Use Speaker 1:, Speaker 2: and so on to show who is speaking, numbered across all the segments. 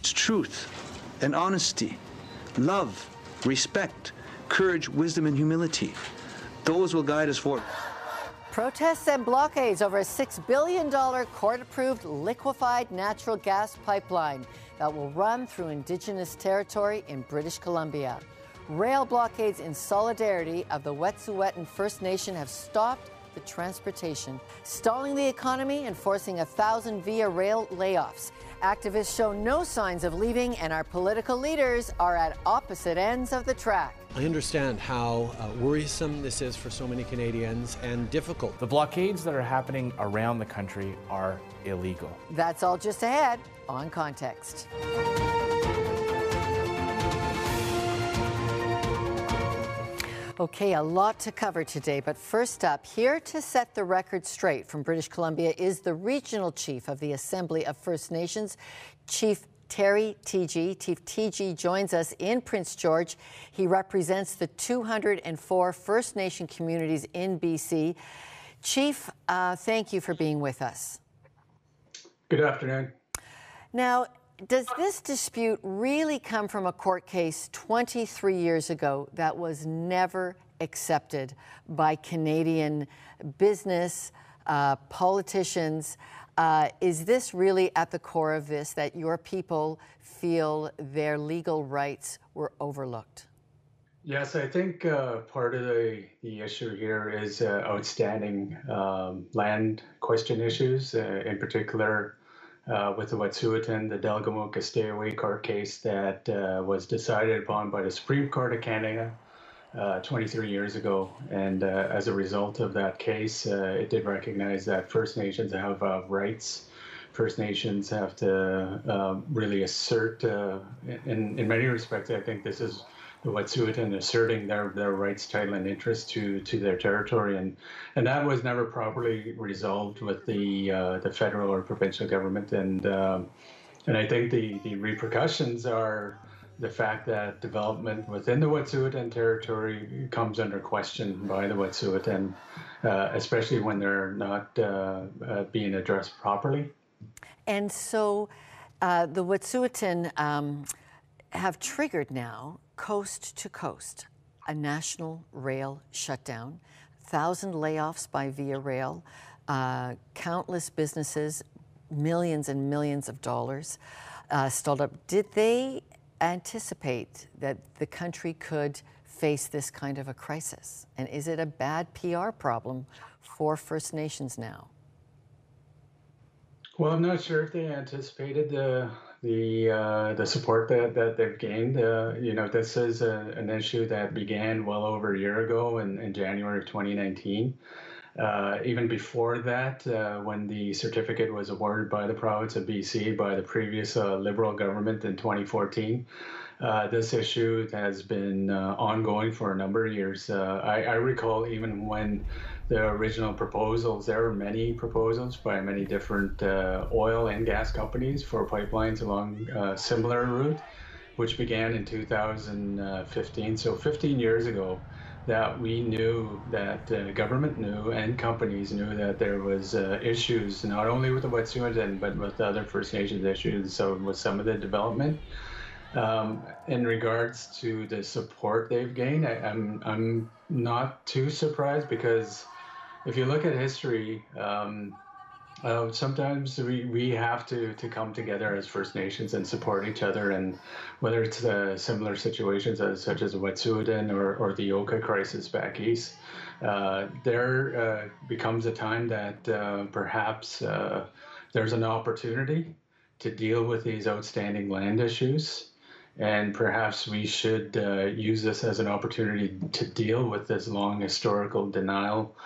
Speaker 1: It's truth and honesty, love, respect, courage, wisdom, and humility. Those will guide us forward.
Speaker 2: Protests and blockades over a $6 billion court approved liquefied natural gas pipeline that will run through Indigenous territory in British Columbia. Rail blockades in solidarity of the Wet'suwet'en First Nation have stopped the transportation, stalling the economy and forcing a thousand Via Rail layoffs. Activists show no signs of leaving, and our political leaders are at opposite ends of the track.
Speaker 3: I understand how uh, worrisome this is for so many Canadians and difficult.
Speaker 4: The blockades that are happening around the country are illegal.
Speaker 2: That's all just ahead on Context. Okay, a lot to cover today, but first up, here to set the record straight from British Columbia is the regional chief of the Assembly of First Nations, Chief Terry Teegee. Chief Teegee joins us in Prince George. He represents the 204 First Nation communities in BC. Chief, uh, thank you for being with us.
Speaker 5: Good afternoon.
Speaker 2: Now, does this dispute really come from a court case 23 years ago that was never accepted by Canadian business, uh, politicians? Uh, is this really at the core of this that your people feel their legal rights were overlooked?
Speaker 5: Yes, I think uh, part of the, the issue here is uh, outstanding um, land question issues, uh, in particular uh, with the Wet'suwet'en, the Delgamuukw Gisday'wa Court case that uh, was decided upon by the Supreme Court of Canada uh, 23 years ago. And uh, as a result of that case, uh, it did recognize that First Nations have uh, rights. First Nations have to really assert, in, in many respects, I think this is the Wet'suwet'en asserting their, their rights, title, and interest to, to their territory, and and that was never properly resolved with the uh, the federal or provincial government, and um, and I think the the repercussions are the fact that development within the Wet'suwet'en territory comes under question by the Wet'suwet'en, uh, especially when they're not uh, uh being addressed properly.
Speaker 2: And so, uh, the Wet'suwet'en um, have triggered now coast to coast, a national rail shutdown, thousand layoffs by Via Rail, uh, countless businesses, millions and millions of dollars uh, stalled up. Did they anticipate that the country could face this kind of a crisis? And is it a bad PR problem for First Nations now?
Speaker 5: Well, I'm not sure if they anticipated the the uh, the support that, that they've gained. Uh, you know, this is a, an issue that began well over a year ago in, in January of 2019. Uh, even before that, uh, when the certificate was awarded by the province of BC by the previous uh, Liberal government in 2014, uh, this issue has been ongoing for a number of years. I, I recall even when the original proposals. There were many proposals by many different uh, oil and gas companies for pipelines along a uh, similar route, which began in 2015. So 15 years ago, that we knew that uh, government knew and companies knew that there was uh, issues not only with the Wet'suwet'en but with other First Nations issues. So with some of the development. Um, in regards to the support they've gained, I, I'm I'm not too surprised because if you look at history, um, uh, sometimes we, we have to, to come together as First Nations and support each other. And whether it's uh, similar situations as, such as Wet'suwet'en or, or the Oka crisis back east, uh, there uh, becomes a time that uh, perhaps uh, there's an opportunity to deal with these outstanding land issues. And perhaps we should use this as an opportunity to deal with this long historical denial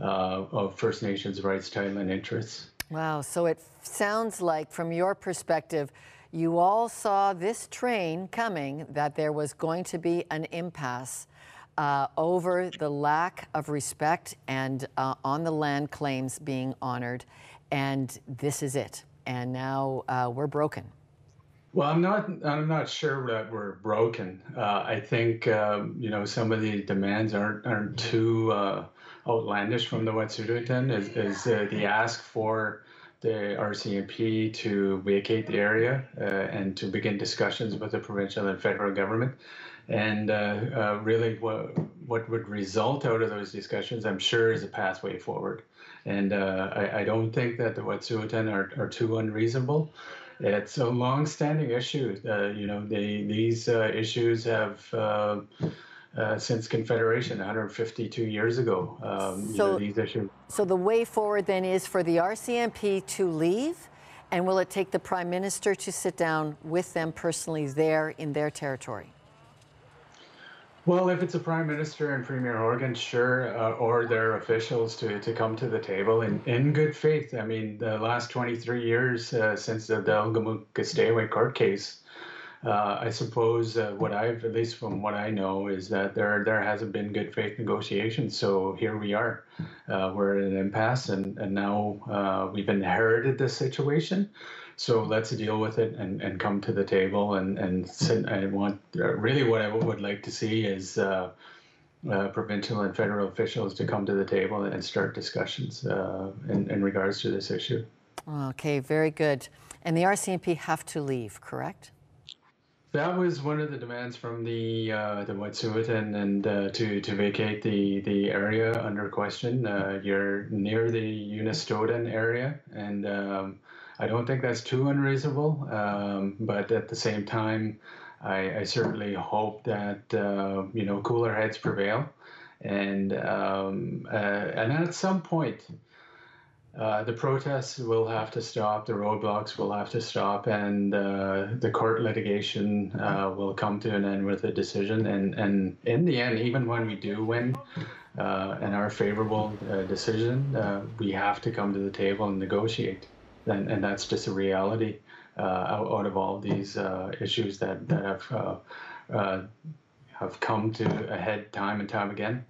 Speaker 5: of First Nations rights, title, and interests.
Speaker 2: Wow. So it sounds like, from your perspective, you all saw this train coming, that there was going to be an impasse uh, over the lack of respect and uh, on the land claims being honored. And this is it. And now uh, we're broken.
Speaker 5: Well, I'm not. I'm not sure that we're broken. Uh, I think um, you know some of the demands aren't aren't too uh, outlandish from the Wet'suwet'en is, is uh, the ask for the RCMP to vacate the area uh, and to begin discussions with the provincial and federal government. And uh, uh, really, what, what would result out of those discussions, I'm sure, is a pathway forward. And uh, I, I, don't think that the Wet'suwet'en are, are too unreasonable. It's a long-standing issue. Uh, you know, they, these uh, issues have uh, since Confederation 152 years ago. Um, so, you know, these issues.
Speaker 2: So the way forward then is for the RCMP to leave, and will it take the Prime Minister to sit down with them personally there in their territory?
Speaker 5: Well, if it's a prime minister and Premier Horgan, sure, uh, or their officials to, to come to the table in, in good faith. I mean, the last 23 years uh, since the Delgamuukw Gisday'wa Court case, uh, I suppose uh, what I've, at least from what I know, is that there there hasn't been good faith negotiations. So here we are, uh, we're in an impasse, and and now uh, we've inherited this situation. So let's deal with it and, and come to the table and and sit, I want uh, really what I would like to see is. Uh, provincial and federal officials to come to the table and start discussions in, in regards to this issue.
Speaker 2: Okay, very good. And the RCMP have to leave, correct?
Speaker 5: That was one of the demands from the uh, the Wet'suwet'en and uh, to to vacate the the area under question. Uh, you're near the Unistoten area, and um, I don't think that's too unreasonable. Um, but at the same time, I, I certainly hope that uh, you know cooler heads prevail, and um, uh, and at some point. Uh, the protests will have to stop, the roadblocks will have to stop, and uh, the court litigation uh, will come to an end with a decision. And, and in the end, even when we do win uh, and our favorable uh, decision, we have to come to the table and negotiate. And, and that's just a reality out, out, of all these issues that, that have, have come to a head time and time again.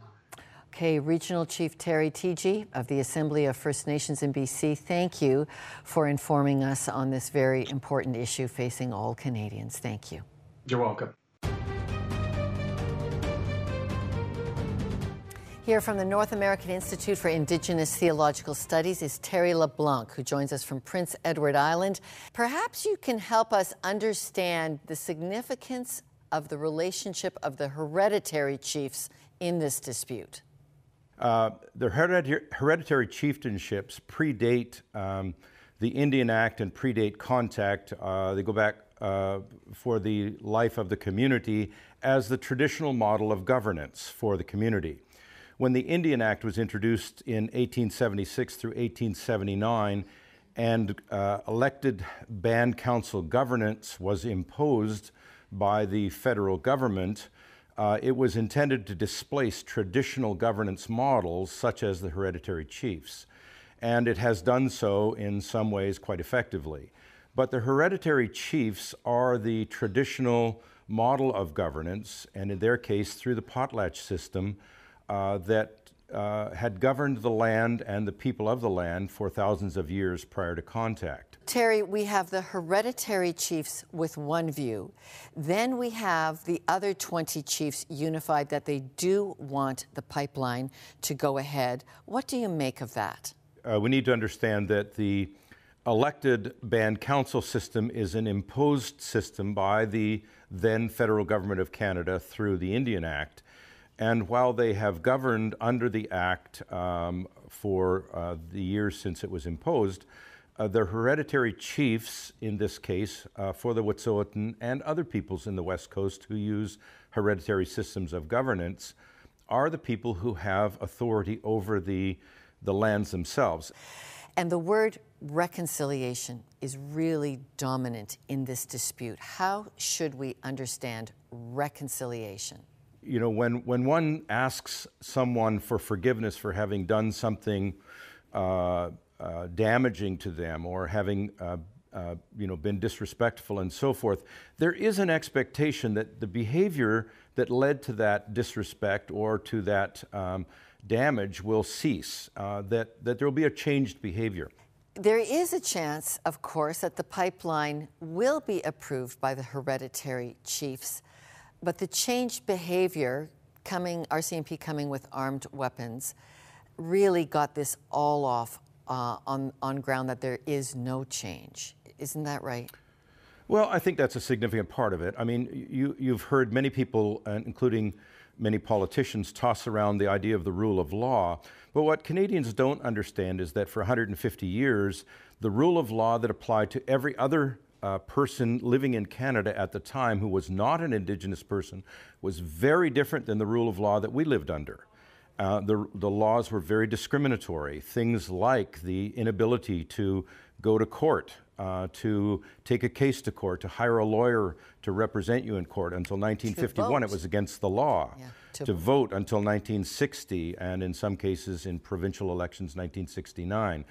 Speaker 2: Okay, Regional Chief Terry Teegee of the Assembly of First Nations in BC, thank you for informing us on this very important issue facing all Canadians. Thank you.
Speaker 5: You're welcome.
Speaker 2: Here from the North American Institute for Indigenous Theological Studies is Terry LeBlanc, who joins us from Prince Edward Island. Perhaps you can help us understand the significance of the relationship of the hereditary chiefs in this dispute.
Speaker 6: Uh, hereditary, hereditary, chieftainships predate um, the Indian Act and predate contact. Uh, they go back uh, for the life of the community as the traditional model of governance for the community. When the Indian Act was introduced in 1876 through 1879 and uh, elected band council governance was imposed by the federal government, uh, it was intended to displace traditional governance models such as the hereditary chiefs, and it has done so in some ways quite effectively. But the hereditary chiefs are the traditional model of governance, and in their case, through the potlatch system, uh, that uh, had governed the land and the people of the land for thousands of years prior to contact.
Speaker 2: Terry, we have the hereditary chiefs with one view. Then we have the other 20 chiefs unified that they do want the pipeline to go ahead. What do you make of that?
Speaker 6: Uh, we need to understand that the elected band council system is an imposed system by the then federal government of Canada through the Indian Act. And while they have governed under the Act um, for uh, the years since it was imposed, uh, the hereditary chiefs, in this case, uh, for the Wet'suwet'en and other peoples in the West Coast who use hereditary systems of governance, are the people who have authority over the, the lands themselves.
Speaker 2: And the word reconciliation is really dominant in this dispute. How should we understand reconciliation?
Speaker 6: You know, when, when one asks someone for forgiveness for having done something uh, uh, damaging to them or having uh, uh, you know, been disrespectful and so forth, there is an expectation that the behavior that led to that disrespect or to that um, damage will cease, uh, that, that there will be a changed behavior.
Speaker 2: There is a chance, of course, that the pipeline will be approved by the hereditary chiefs, but the changed behavior coming, RCMP coming with armed weapons, really got this all off uh, on, on ground that there is no change. Isn't that right?
Speaker 6: Well, I think that's a significant part of it. I mean, you, you've heard many people, uh, including many politicians, toss around the idea of the rule of law. But what Canadians don't understand is that for 150 years, the rule of law that applied to every other uh, person living in Canada at the time who was not an Indigenous person was very different than the rule of law that we lived under. Uh, the, the laws were very discriminatory. Things like the inability to go to court, uh, to take a case to court, to hire a lawyer to represent you in court. Until 1951, it was against the law. Yeah, to, to vote until 1960, and in some cases in provincial elections, 1969.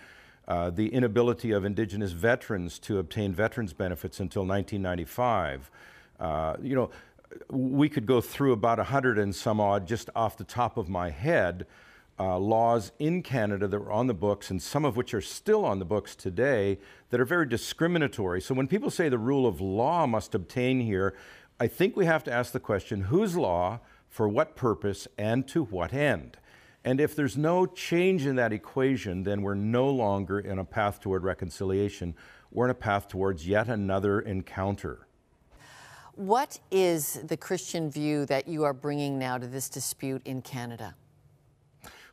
Speaker 6: Uh, the inability of Indigenous veterans to obtain veterans benefits until 1995. Uh, you know, we could go through about a hundred and some odd just off the top of my head uh, laws in Canada that were on the books, and some of which are still on the books today, that are very discriminatory. So when people say the rule of law must obtain here, I think we have to ask the question whose law, for what purpose, and to what end? And if there's no change in that equation, then we're no longer in a path toward reconciliation. We're in a path towards yet another encounter.
Speaker 2: What is the Christian view that you are bringing now to this dispute in Canada?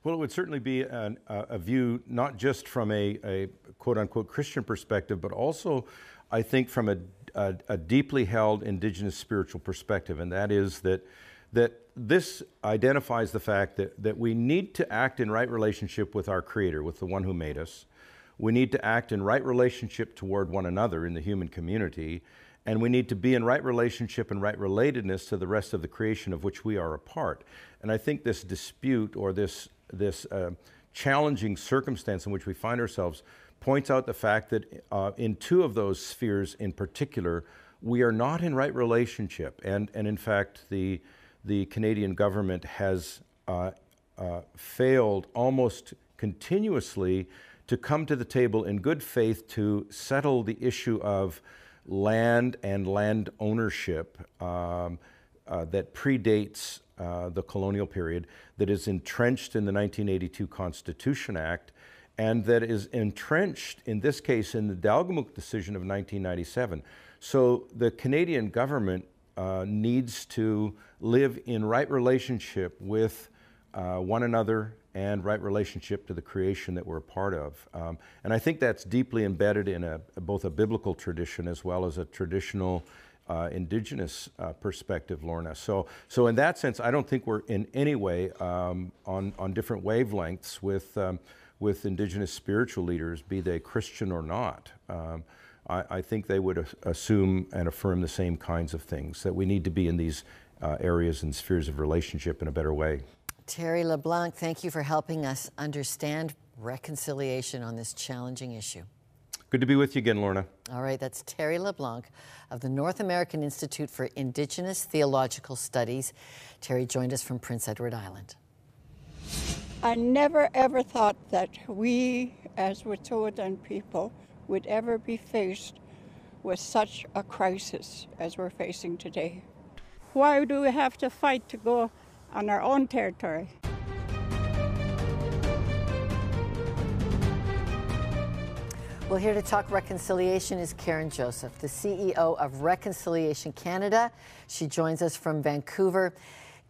Speaker 6: Well, it would certainly be an, a view not just from a, a, quote unquote Christian perspective, but also, I think, from a, a, a deeply held Indigenous spiritual perspective, and that is that that this identifies the fact that, that we need to act in right relationship with our Creator, with the one who made us. We need to act in right relationship toward one another in the human community. And we need to be in right relationship and right relatedness to the rest of the creation of which we are a part. And I think this dispute or this, this uh, challenging circumstance in which we find ourselves points out the fact that uh, in two of those spheres in particular, we are not in right relationship. And, and in fact, the, the Canadian government has uh, uh, failed almost continuously to come to the table in good faith to settle the issue of land and land ownership um, uh, that predates uh, the colonial period, that is entrenched in the 1982 Constitution Act, and that is entrenched, in this case, in the Delgamuukw decision of 1997. So the Canadian government uh, needs to live in right relationship with uh, one another and right relationship to the creation that we're a part of. Um, and I think that's deeply embedded in a, both a biblical tradition as well as a traditional uh, indigenous uh, perspective, Lorna. So, so in that sense, I don't think we're in any way um, on, on different wavelengths with, um, with indigenous spiritual leaders, be they Christian or not. Um, I, I think they would assume and affirm the same kinds of things, that we need to be in these uh, areas and spheres of relationship in a better way.
Speaker 2: Terry LeBlanc, thank you for helping us understand reconciliation on this challenging issue.
Speaker 6: Good to be with you again, Lorna.
Speaker 2: All right, that's Terry LeBlanc of the North American Institute for Indigenous Theological Studies. Terry joined us from Prince Edward Island.
Speaker 7: I never ever thought that we, as Wet'suwet'en people, would ever be faced with such a crisis as we're facing today. Why do we have to fight to go on our own territory?
Speaker 2: Well, here to talk reconciliation is Karen Joseph, the CEO of Reconciliation Canada. She joins us from Vancouver.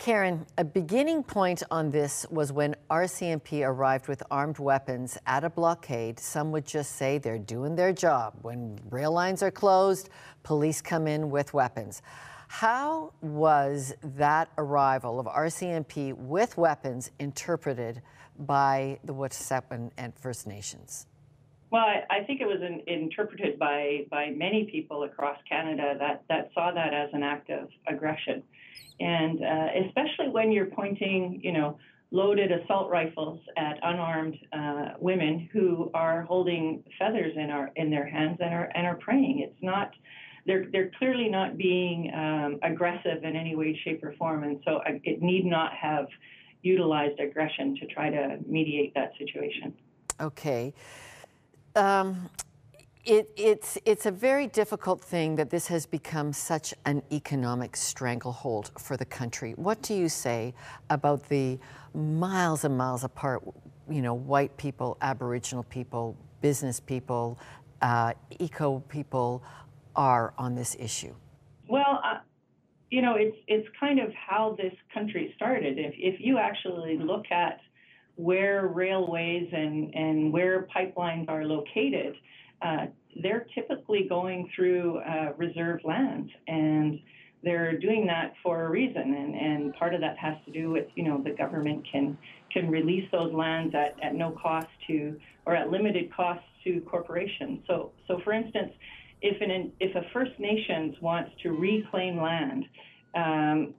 Speaker 2: Karen, a beginning point on this was when RCMP arrived with armed weapons at a blockade. Some would just say they're doing their job. When rail lines are closed, police come in with weapons. How was that arrival of RCMP with weapons interpreted by the Wet'suwet'en and First Nations?
Speaker 8: Well, I, think it was in, interpreted by, by many people across Canada that, that saw that as an act of aggression and uh, especially when you're pointing, you know, loaded assault rifles at unarmed uh, women who are holding feathers in our in their hands and are and are praying. It's not. They're, they're clearly not being um, aggressive in any way, shape, or form, and so uh, it need not have utilized aggression to try to mediate that situation.
Speaker 2: Okay. Um, it, it's, it's a very difficult thing that this has become such an economic stranglehold for the country. What do you say about the miles and miles apart you know, white people, Aboriginal people, business people, uh, eco people are on this issue?
Speaker 8: Well, uh, you know, it's it's kind of how this country started. If if you actually look at where railways and and where pipelines are located, uh, they're typically going through uh, reserve lands and they're doing that for a reason and, and part of that has to do with you know the government can can release those lands at, at no cost to or at limited cost to corporations. So so for instance if an if a First Nations wants to reclaim land um,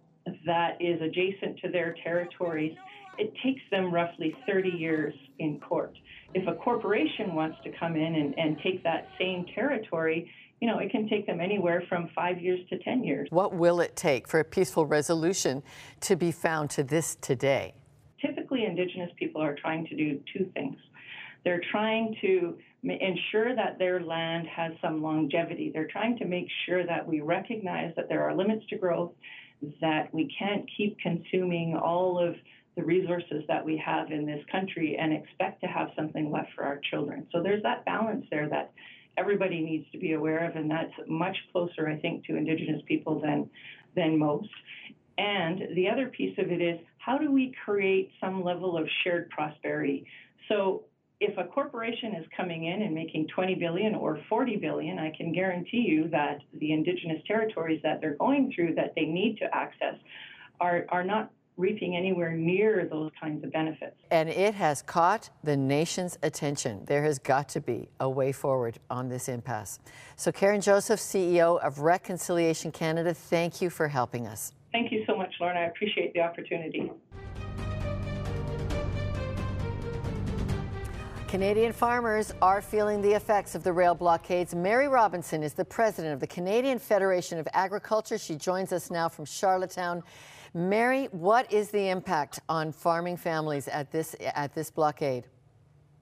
Speaker 8: that is adjacent to their territories, it takes them roughly 30 years in court. If a corporation wants to come in and, and take that same territory, you know, it can take them anywhere from five years to 10 years.
Speaker 2: What will it take for a peaceful resolution to be found to this today?
Speaker 8: Typically, Indigenous people are trying to do two things. They're trying to ensure that their land has some longevity. They're trying to make sure that we recognize that there are limits to growth, that we can't keep consuming all of the resources that we have in this country and expect to have something left for our children. So there's that balance there that everybody needs to be aware of, and that's much closer, I think, to Indigenous people than than most. And the other piece of it is how do we create some level of shared prosperity? So if a corporation is coming in and making 20 billion or 40 billion, I can guarantee you that the indigenous territories that they're going through that they need to access are, are not reaping anywhere near those kinds of benefits.
Speaker 2: And it has caught the nation's attention. There has got to be a way forward on this impasse. So, Karen Joseph, CEO of Reconciliation Canada, thank you for helping us.
Speaker 8: Thank you so much, Lorna. I appreciate the opportunity.
Speaker 2: Canadian farmers are feeling the effects of the rail blockades. Mary Robinson is the president of the Canadian Federation of Agriculture. She joins us now from Charlottetown. Mary, what is the impact on farming families at this at this blockade?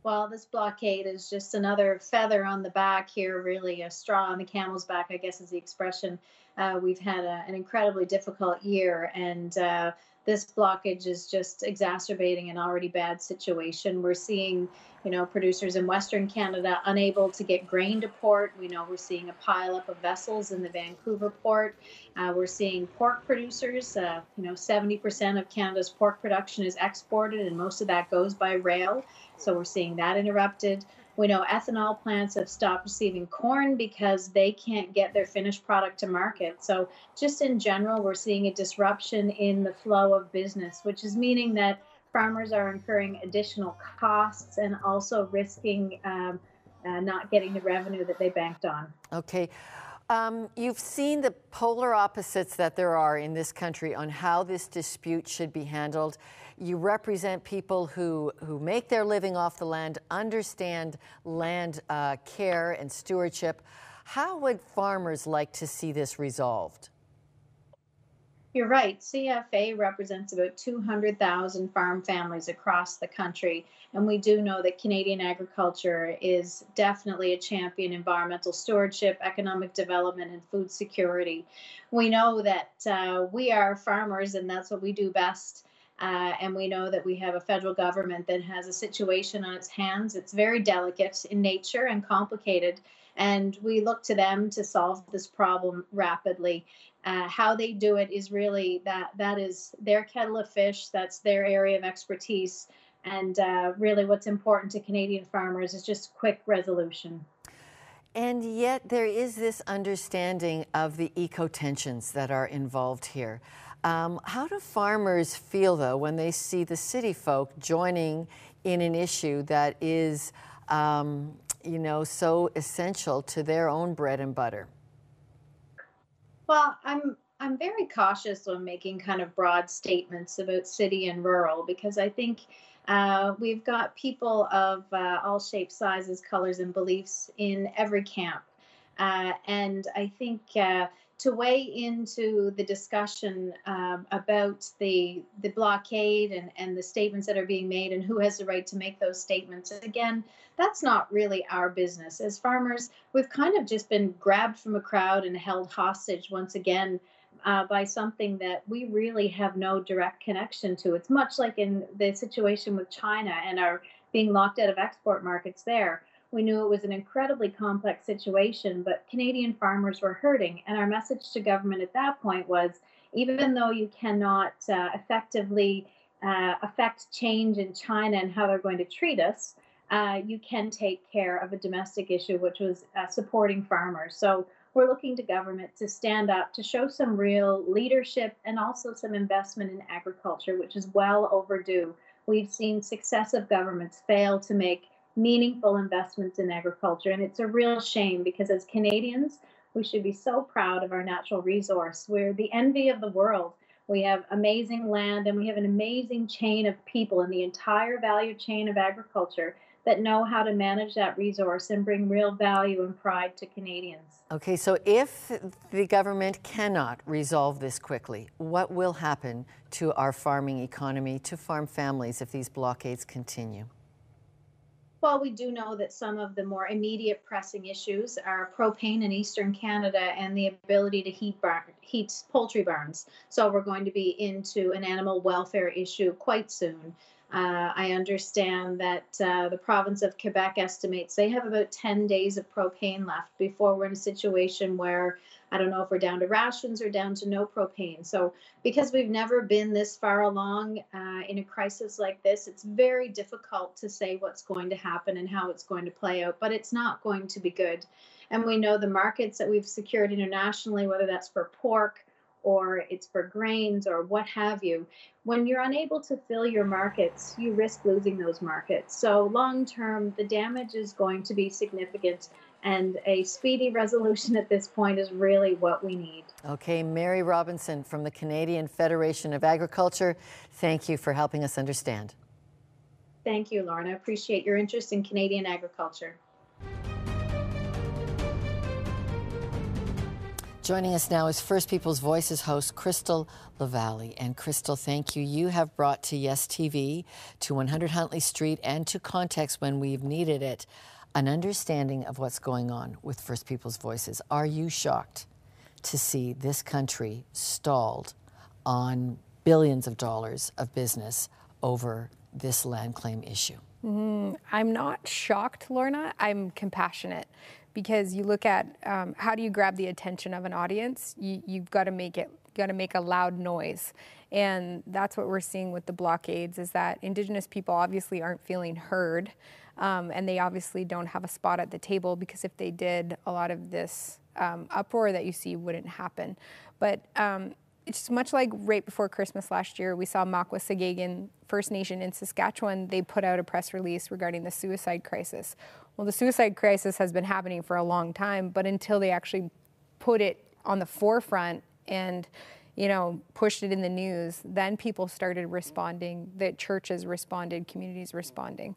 Speaker 9: Well, this blockade is just another feather on the back here, really a straw on the camel's back, I guess is the expression. Uh, we've had a, an incredibly difficult year, and uh, this blockage is just exacerbating an already bad situation. We're seeing, you know, producers in Western Canada unable to get grain to port. We know we're seeing a pileup of vessels in the Vancouver port. Uh, we're seeing pork producers, uh, you know, 70% of Canada's pork production is exported, and most of that goes by rail. So we're seeing that interrupted. We know ethanol plants have stopped receiving corn because they can't get their finished product to market. So, just in general, we're seeing a disruption in the flow of business, which is meaning that farmers are incurring additional costs and also risking um, uh, not getting the revenue that they banked on.
Speaker 2: Okay. Um, you've seen the polar opposites that there are in this country on how this dispute should be handled. You represent people who, who make their living off the land, understand land uh, care and stewardship. How would farmers like to see this resolved?
Speaker 9: You're right. CFA represents about 200,000 farm families across the country. And we do know that Canadian agriculture is definitely a champion environmental stewardship, economic development, and food security. We know that uh, we are farmers, and that's what we do best. Uh, and we know that we have a federal government that has a situation on its hands. It's very delicate in nature and complicated. And we look to them to solve this problem rapidly. Uh, how they do it is really that that is their kettle of fish. That's their area of expertise. And uh, really, what's important to Canadian farmers is just quick resolution.
Speaker 2: And yet, there is this understanding of the eco tensions that are involved here. Um, how do farmers feel, though, when they see the city folk joining in an issue that is, um, you know, so essential to their own bread and butter?
Speaker 9: Well, I'm I'm very cautious when making kind of broad statements about city and rural because I think uh, we've got people of uh, all shapes, sizes, colors, and beliefs in every camp. Uh, and I think uh, to weigh into the discussion um, about the the blockade and, and the statements that are being made and who has the right to make those statements. Again, that's not really our business. As farmers, we've kind of just been grabbed from a crowd and held hostage once again uh, by something that we really have no direct connection to. It's much like in the situation with China and our being locked out of export markets there. We knew it was an incredibly complex situation, but Canadian farmers were hurting. And our message to government at that point was even though you cannot uh, effectively uh, affect change in China and how they're going to treat us, uh, you can take care of a domestic issue, which was uh, supporting farmers. So we're looking to government to stand up to show some real leadership and also some investment in agriculture, which is well overdue. We've seen successive governments fail to make meaningful investments in agriculture, and it's a real shame because as Canadians, we should be so proud of our natural resource. We're the envy of the world. We have amazing land and we have an amazing chain of people in the entire value chain of agriculture that know how to manage that resource and bring real value and pride to Canadians.
Speaker 2: Okay, so if the government cannot resolve this quickly, what will happen to our farming economy, to farm families if these blockades continue?
Speaker 9: Well, we do know that some of the more immediate pressing issues are propane in eastern Canada and the ability to heat bar- heat poultry barns. So we're going to be into an animal welfare issue quite soon. Uh, I understand that uh, the province of Quebec estimates they have about 10 days of propane left before we're in a situation where I don't know if we're down to rations or down to no propane. So, because we've never been this far along uh, in a crisis like this, it's very difficult to say what's going to happen and how it's going to play out, but it's not going to be good. And we know the markets that we've secured internationally, whether that's for pork, or it's for grains or what have you, when you're unable to fill your markets, you risk losing those markets. So, long term, the damage is going to be significant, and a speedy resolution at this point is really what we need.
Speaker 2: Okay, Mary Robinson from the Canadian Federation of Agriculture, thank you for helping us understand.
Speaker 9: Thank you, Lorna. I appreciate your interest in Canadian agriculture.
Speaker 2: Joining us now is First People's Voices host Crystal Lavallee. And Crystal, thank you. You have brought to Yes TV, to 100 Huntley Street, and to Context when we've needed it, an understanding of what's going on with First People's Voices. Are you shocked to see this country stalled on billions of dollars of business over this land claim issue?
Speaker 10: Mm, I'm not shocked, Lorna. I'm compassionate because you look at um, how do you grab the attention of an audience? You, you've got to make it got to make a loud noise and that's what we're seeing with the blockades is that indigenous people obviously aren't feeling heard um, and they obviously don't have a spot at the table because if they did a lot of this um, uproar that you see wouldn't happen but um, it's much like right before Christmas last year, we saw Makwa Sahgaiehcan First Nation in Saskatchewan. They put out a press release regarding the suicide crisis. Well, the suicide crisis has been happening for a long time, but until they actually put it on the forefront and you know, pushed it in the news, then people started responding, that churches responded, communities responding.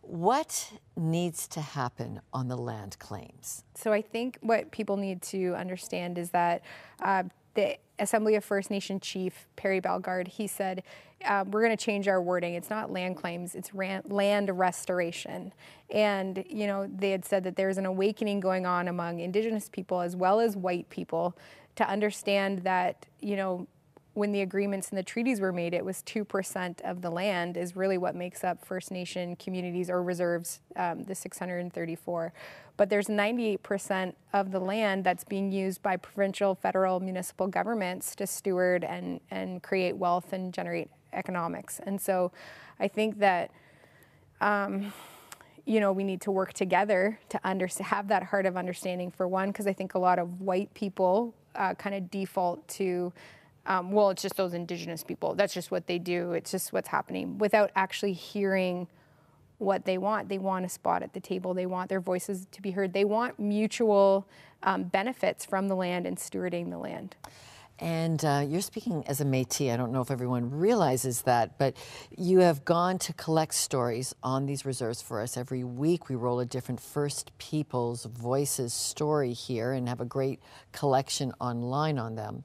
Speaker 2: What needs to happen on the land claims?
Speaker 10: So I think what people need to understand is that uh, the Assembly of First Nation Chief Perry Bellegarde, he said, uh, we're going to change our wording. It's not land claims, it's ran- land restoration. And, you know, they had said that there's an awakening going on among Indigenous people as well as white people to understand that, you know, when the agreements and the treaties were made, it was 2% of the land is really what makes up First Nation communities or reserves, um, the 634. But there's 98% of the land that's being used by provincial, federal, municipal governments to steward and, and create wealth and generate economics. And so I think that, um, you know, we need to work together to under, have that heart of understanding for one, because I think a lot of white people uh, kind of default to, um, well, it's just those indigenous people. That's just what they do. It's just what's happening without actually hearing what they want. They want a spot at the table. They want their voices to be heard. They want mutual um, benefits from the land and stewarding the land.
Speaker 2: And uh, you're speaking as a Métis. I don't know if everyone realizes that, but you have gone to collect stories on these reserves for us every week. We roll a different First Peoples Voices story here and have a great collection online on them.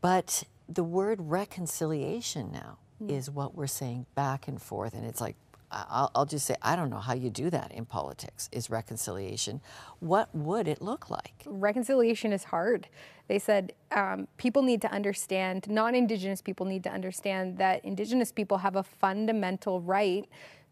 Speaker 2: But the word reconciliation now mm. is what we're saying back and forth, and it's like I'll, I'll, just say, I don't know how you do that in politics, is reconciliation. What would it look like?
Speaker 10: Reconciliation is hard. They said um, people need to understand, non Indigenous people need to understand that Indigenous people have a fundamental right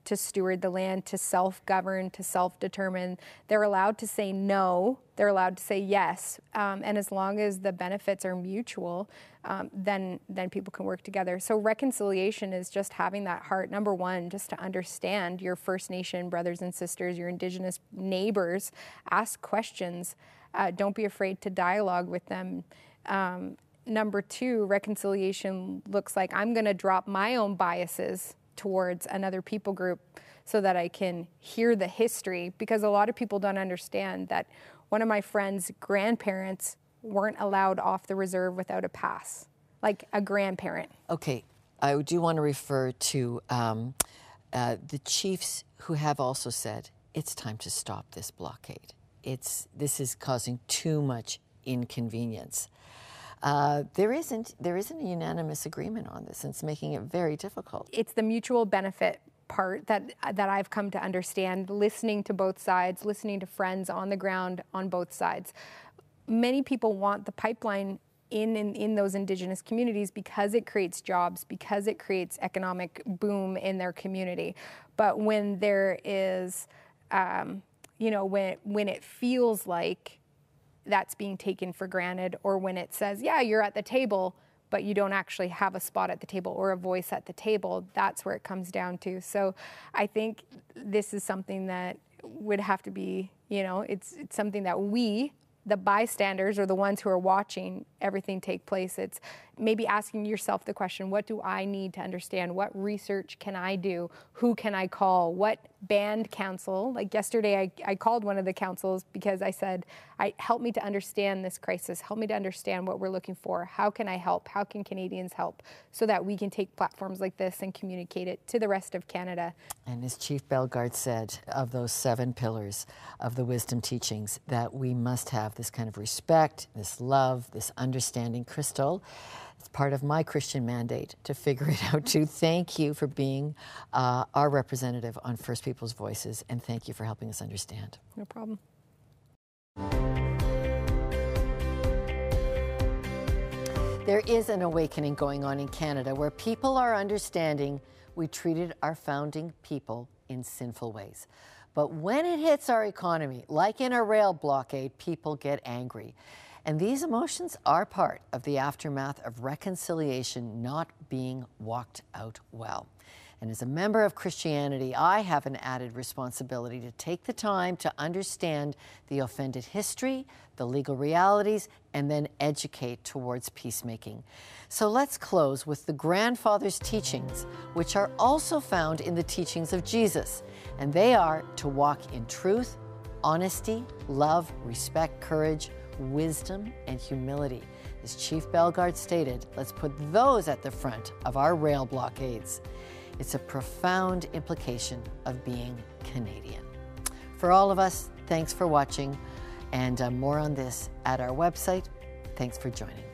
Speaker 10: to steward the land, to self govern, to self determine. They're allowed to say no, they're allowed to say yes. Um, and as long as the benefits are mutual, um, then, then people can work together. So reconciliation is just having that heart, number one, just to understand your First Nation brothers and sisters, your Indigenous neighbors, ask questions. Uh, don't be afraid to dialogue with them. Um, number two, reconciliation looks like I'm going to drop my own biases towards another people group so that I can hear the history because a lot of people don't understand that one of my friend's grandparents weren't allowed off the reserve without a pass, like a grandparent.
Speaker 2: Okay, I do want to refer to um, uh, the chiefs who have also said it's time to stop this blockade. It's this is causing too much inconvenience. Uh, there isn't there isn't a unanimous agreement on this, and it's making it very difficult.
Speaker 10: It's the mutual benefit part that that I've come to understand listening to both sides listening to friends on the ground on both sides many people want the pipeline in, in, in those indigenous communities because it creates jobs, because it creates economic boom in their community. But when there is, um, you know, when, when it feels like that's being taken for granted, or when it says, yeah, you're at the table, but you don't actually have a spot at the table or a voice at the table, that's where it comes down to. So I think this is something that would have to be, you know, it's, it's something that we the bystanders or the ones who are watching everything take place. It's maybe asking yourself the question what do I need to understand? What research can I do? Who can I call? What band council? Like yesterday, I, I called one of the councils because I said, I, Help me to understand this crisis. Help me to understand what we're looking for. How can I help? How can Canadians help so that we can take platforms like this and communicate it to the rest of Canada?
Speaker 2: And as Chief Bellegarde said, of those seven pillars of the wisdom teachings, that we must have this kind of respect, this love, this understanding. Crystal, it's part of my Christian mandate to figure it out too. Thank you for being uh, our representative on First People's Voices, and thank you for helping us understand.
Speaker 10: No problem.
Speaker 2: There is an awakening going on in Canada where people are understanding we treated our founding people in sinful ways. But when it hits our economy, like in a rail blockade, people get angry. And these emotions are part of the aftermath of reconciliation not being walked out well. And as a member of Christianity, I have an added responsibility to take the time to understand the offended history, the legal realities, and then educate towards peacemaking. So let's close with the grandfather's teachings, which are also found in the teachings of Jesus. And they are to walk in truth, honesty, love, respect, courage, wisdom, and humility. As Chief Bellegarde stated, let's put those at the front of our rail blockades. It's a profound implication of being Canadian. For all of us, thanks for watching, and uh, more on this at our website. Thanks for joining.